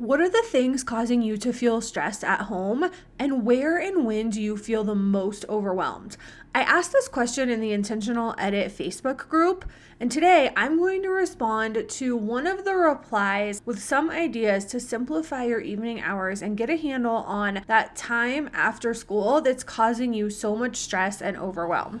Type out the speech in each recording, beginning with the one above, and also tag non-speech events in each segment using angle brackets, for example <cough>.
What are the things causing you to feel stressed at home? And where and when do you feel the most overwhelmed? I asked this question in the Intentional Edit Facebook group, and today I'm going to respond to one of the replies with some ideas to simplify your evening hours and get a handle on that time after school that's causing you so much stress and overwhelm.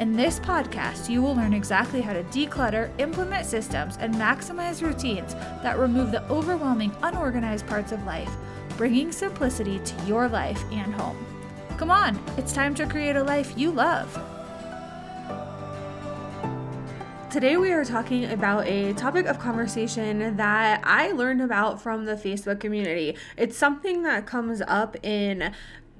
In this podcast, you will learn exactly how to declutter, implement systems, and maximize routines that remove the overwhelming, unorganized parts of life bringing simplicity to your life and home. Come on, it's time to create a life you love. Today, we are talking about a topic of conversation that I learned about from the Facebook community. It's something that comes up in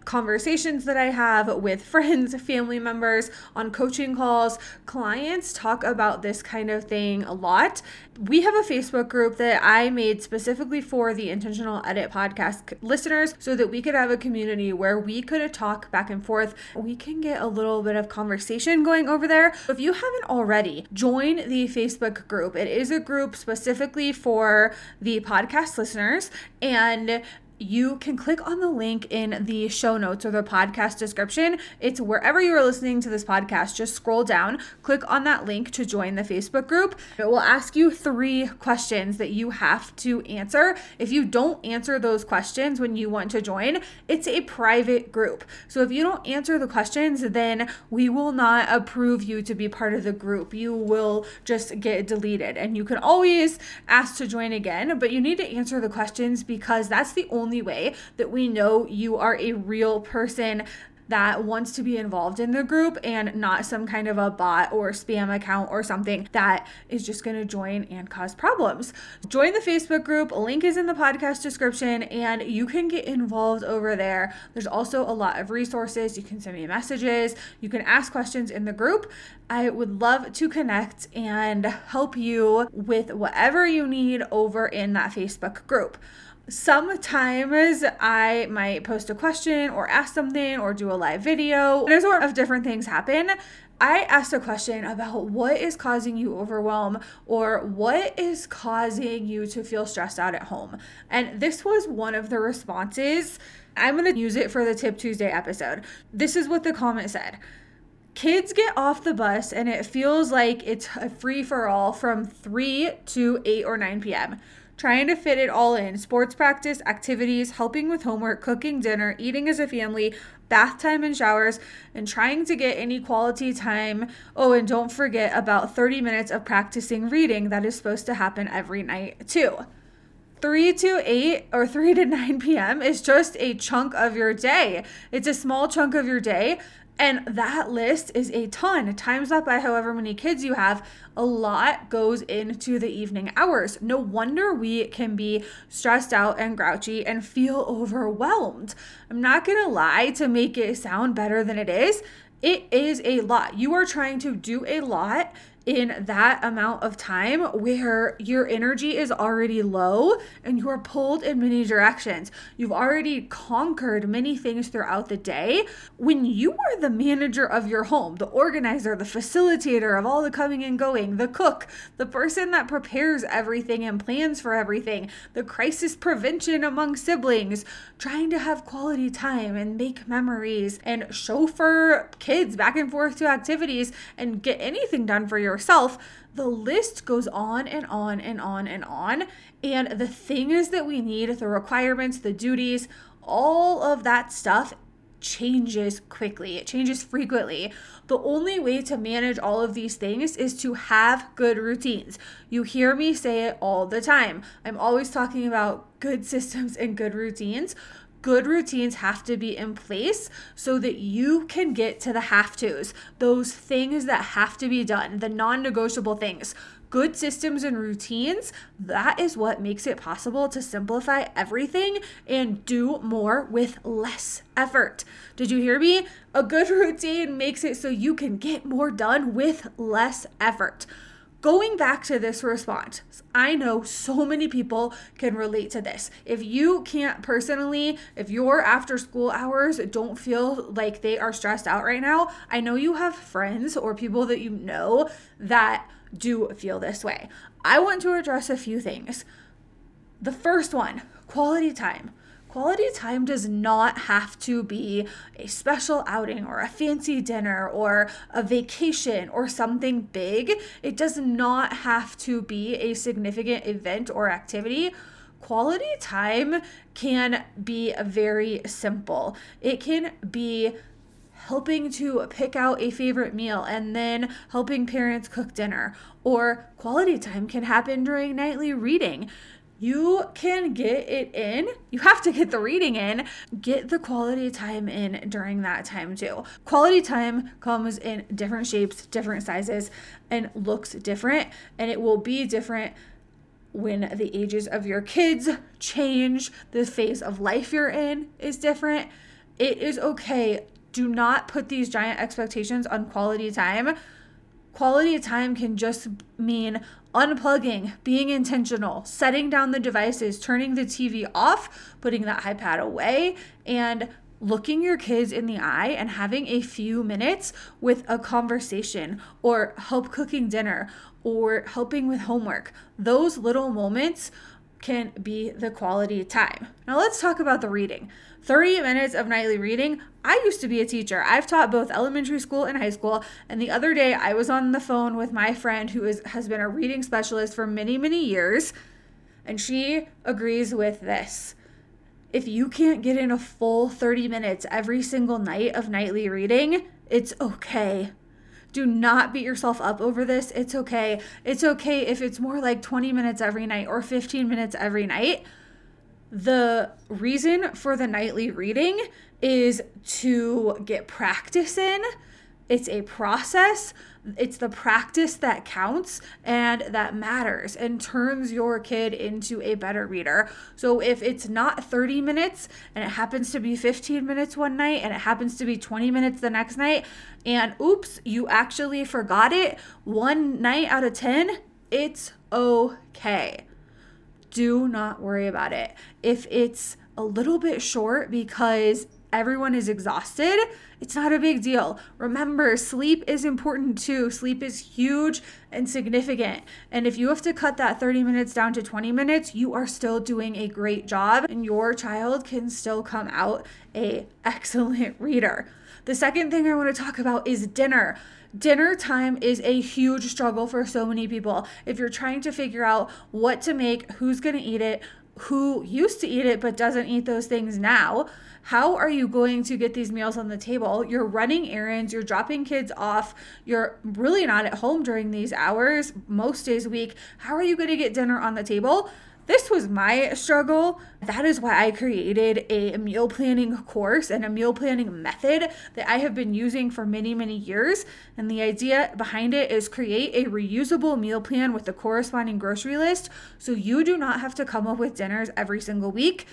conversations that I have with friends, family members, on coaching calls. Clients talk about this kind of thing a lot. We have a Facebook group that I made specifically for the Intentional Edit podcast listeners so that we could have a community where we could talk back and forth. We can get a little bit of conversation going over there. If you haven't already, join the Facebook group. It is a group specifically for the podcast listeners and you can click on the link in the show notes or the podcast description. It's wherever you are listening to this podcast. Just scroll down, click on that link to join the Facebook group. It will ask you three questions that you have to answer. If you don't answer those questions when you want to join, it's a private group. So if you don't answer the questions, then we will not approve you to be part of the group. You will just get deleted. And you can always ask to join again, but you need to answer the questions because that's the only only way that we know you are a real person that wants to be involved in the group and not some kind of a bot or spam account or something that is just going to join and cause problems. Join the Facebook group, link is in the podcast description, and you can get involved over there. There's also a lot of resources. You can send me messages, you can ask questions in the group. I would love to connect and help you with whatever you need over in that Facebook group sometimes I might post a question or ask something or do a live video. There's a lot of different things happen. I asked a question about what is causing you overwhelm or what is causing you to feel stressed out at home. And this was one of the responses. I'm going to use it for the Tip Tuesday episode. This is what the comment said. Kids get off the bus and it feels like it's a free for all from 3 to 8 or 9 p.m trying to fit it all in sports practice, activities, helping with homework, cooking dinner, eating as a family, bath time and showers, and trying to get any quality time. Oh, and don't forget about 30 minutes of practicing reading that is supposed to happen every night, too. 3 to 8 or 3 to 9 p.m. is just a chunk of your day. It's a small chunk of your day and that list is a ton. Times that by however many kids you have, a lot goes into the evening hours. No wonder we can be stressed out and grouchy and feel overwhelmed. I'm not gonna lie to make it sound better than it is. It is a lot. You are trying to do a lot in that amount of time where your energy is already low and you are pulled in many directions. You've already conquered many things throughout the day. When you are the manager of your home, the organizer, the facilitator of all the coming and going, the cook, the person that prepares everything and plans for everything, the crisis prevention among siblings, trying to have quality time and make memories and chauffeur kids back and forth to activities and get anything done for your yourself, the list goes on and on and on and on. And the things that we need, the requirements, the duties, all of that stuff changes quickly, it changes frequently. The only way to manage all of these things is to have good routines. You hear me say it all the time. I'm always talking about good <laughs> systems and good routines good routines have to be in place so that you can get to the have tos, those things that have to be done, the non negotiable things. Good systems and routines, that is what makes it possible to simplify everything and do more with less effort. Did you hear me? A good <laughs> routine makes it so you can get more done with less effort going back to this response, I know so many people can relate to this. If you can't personally, if your after school hours don't feel like they are stressed out right now, I know you have friends or people that you know that do feel this way. I want to address a few things. The first one quality time. Quality time does not have to be a special outing or a fancy dinner or a vacation or something big. It does not have to be a significant event or activity quality time can be very simple. It can be helping to pick out a favorite meal and then helping parents cook dinner, or quality time can happen during nightly reading you can get it in. You have to get the reading in, get the quality time in during that time too. Quality time comes in different shapes, different sizes, and looks different, and it will be different when the ages of your kids change, the phase of life you're in is different. It is okay. Do not put these giant expectations on quality time. Quality time can just mean unplugging, being intentional, setting down the devices, turning the TV off, putting that iPad away, and looking your kids in the eye and having a few minutes with a conversation or help cooking dinner or helping with homework. Those little moments can be the quality time. Now let's talk about the reading. 30 minutes of nightly reading. I used to be a teacher. I've taught both elementary school and high school. And the other day I was on the phone with my friend who is, has been a reading specialist for many, many years. And she agrees with this. If you can't get in a full 30 minutes every single night of nightly reading, it's okay. Do not beat yourself up over this. It's okay. It's okay if it's more like 20 minutes every night or 15 minutes every night the reason for the nightly reading is to get practice in. It's a process. It's the practice that counts and that matters and turns your kid into a better reader. So if it's not 30 minutes and it happens to be 15 minutes one night and it happens to be 20 minutes the next night, and oops, you actually forgot it one night out of 10, it's okay do not worry about it. If it's a little bit short because everyone is exhausted, it's not a big deal. Remember, sleep is important too. Sleep is huge and significant. And if you have to cut that 30 minutes down to 20 minutes, you are still doing a great job and your child can still come out a excellent <laughs> reader. The second thing I want to talk about is dinner. Dinner time is a huge struggle for so many people. If you're trying to figure out what to make, who's going to eat it, who used to eat it but doesn't eat those things now, how are you going to get these meals on the table? You're running errands, you're dropping kids off, you're really not at home during these hours most days a week. How are you going to get dinner on the table? This was my struggle. That is why I created a meal planning course and a meal planning method that I have been using for many, many years. And the idea behind it is create a reusable meal plan with the corresponding grocery list so you do not have to come up with dinners every single week.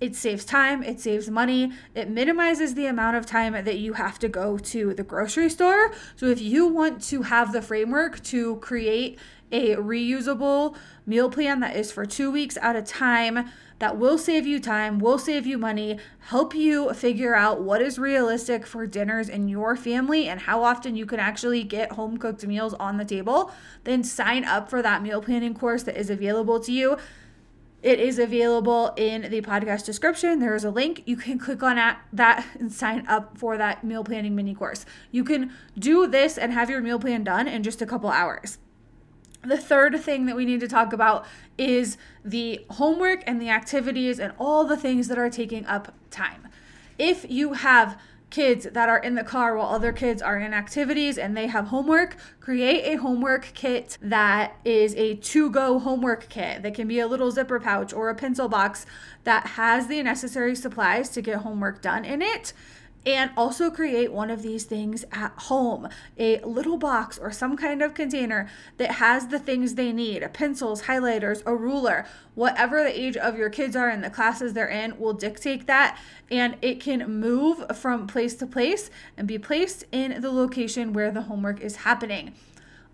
It saves time, it saves money, it minimizes the amount of time that you have to go to the grocery store. So, if you want to have the framework to create a reusable meal plan that is for two weeks at a time that will save you time, will save you money, help you figure out what is realistic for dinners in your family and how often you can actually get home cooked meals on the table, then sign up for that meal planning course that is available to you. It is available in the podcast description. There is a link. You can click on that and sign up for that meal planning mini course. You can do this and have your meal plan done in just a couple hours. The third thing that we need to talk about is the homework and the activities and all the things that are taking up time. If you have kids that are in the car while other kids are in activities and they have homework, create a homework kit that is a to go homework kit. That can be a little zipper pouch or a pencil box that has the necessary supplies to get homework done in it and also create one of these things at home a little box or some kind of container that has the things they need pencils, highlighters, a ruler, whatever the age of your kids are and the classes they're in will dictate that. And it can move from place to place and be placed in the location where the homework is happening.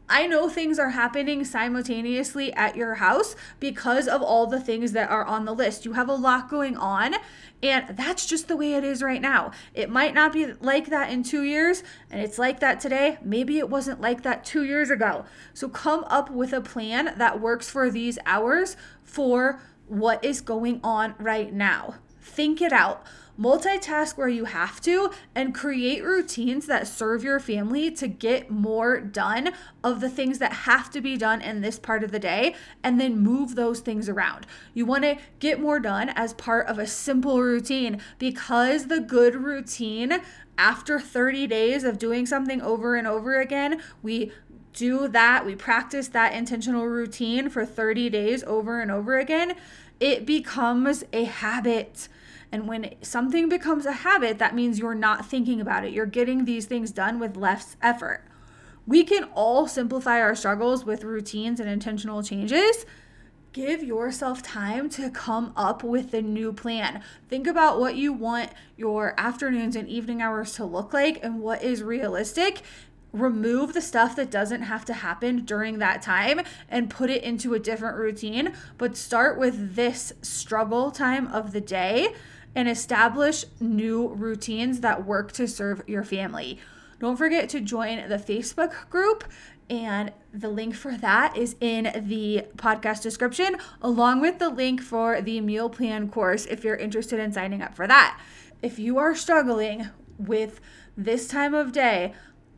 I know things are happening simultaneously at your house because of all the things that are on the list. You have a lot going on, and that's just the way it is right now. It might not be like that in two years, and it's like that today. Maybe it wasn't like that two years ago. So come up with a plan that works for these hours for what is going on right now. Think it out multitask where you have to, and create routines that serve your family to get more done of the things that have to be done in this part of the day, and then move those things around. You want to get more done as part of a simple routine because the good routine after 30 days of doing something over and over again, we do that, we practice that intentional routine for 30 days over and over again, it becomes a habit. And when something becomes a habit, that means you're not thinking about it. You're getting these things done with less effort. We can all simplify our struggles with routines and intentional changes. Give yourself time to come up with a new plan. Think about what you want your afternoons and evening hours to look like and what is realistic remove the stuff that doesn't have to happen during that time and put it into a different routine, but start with this struggle time of the day and establish new routines that work to serve your family. Don't forget to join the Facebook group, and the link for that is in the podcast description, along with the link for the meal plan course if you're interested in signing up for that. If you are struggling with this time of day,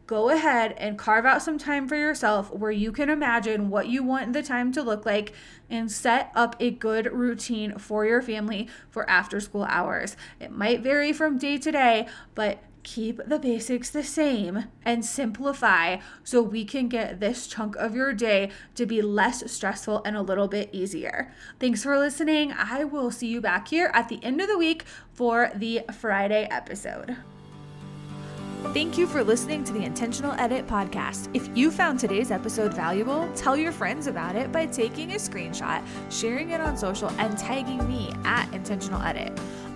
go ahead and carve out some time for yourself where you can imagine what you want the time to look like and set up a good routine for your family for after school hours. It might vary from day to day, but keep the basics the same and simplify so we can get this chunk of your day to be less stressful and a little bit easier. Thanks for listening. I will see you back here at the end of the week for the Friday episode. Thank you for listening to the Intentional Edit podcast. If you found today's episode valuable, tell your friends about it by taking a screenshot, sharing it on social, and tagging me at Intentional Edit.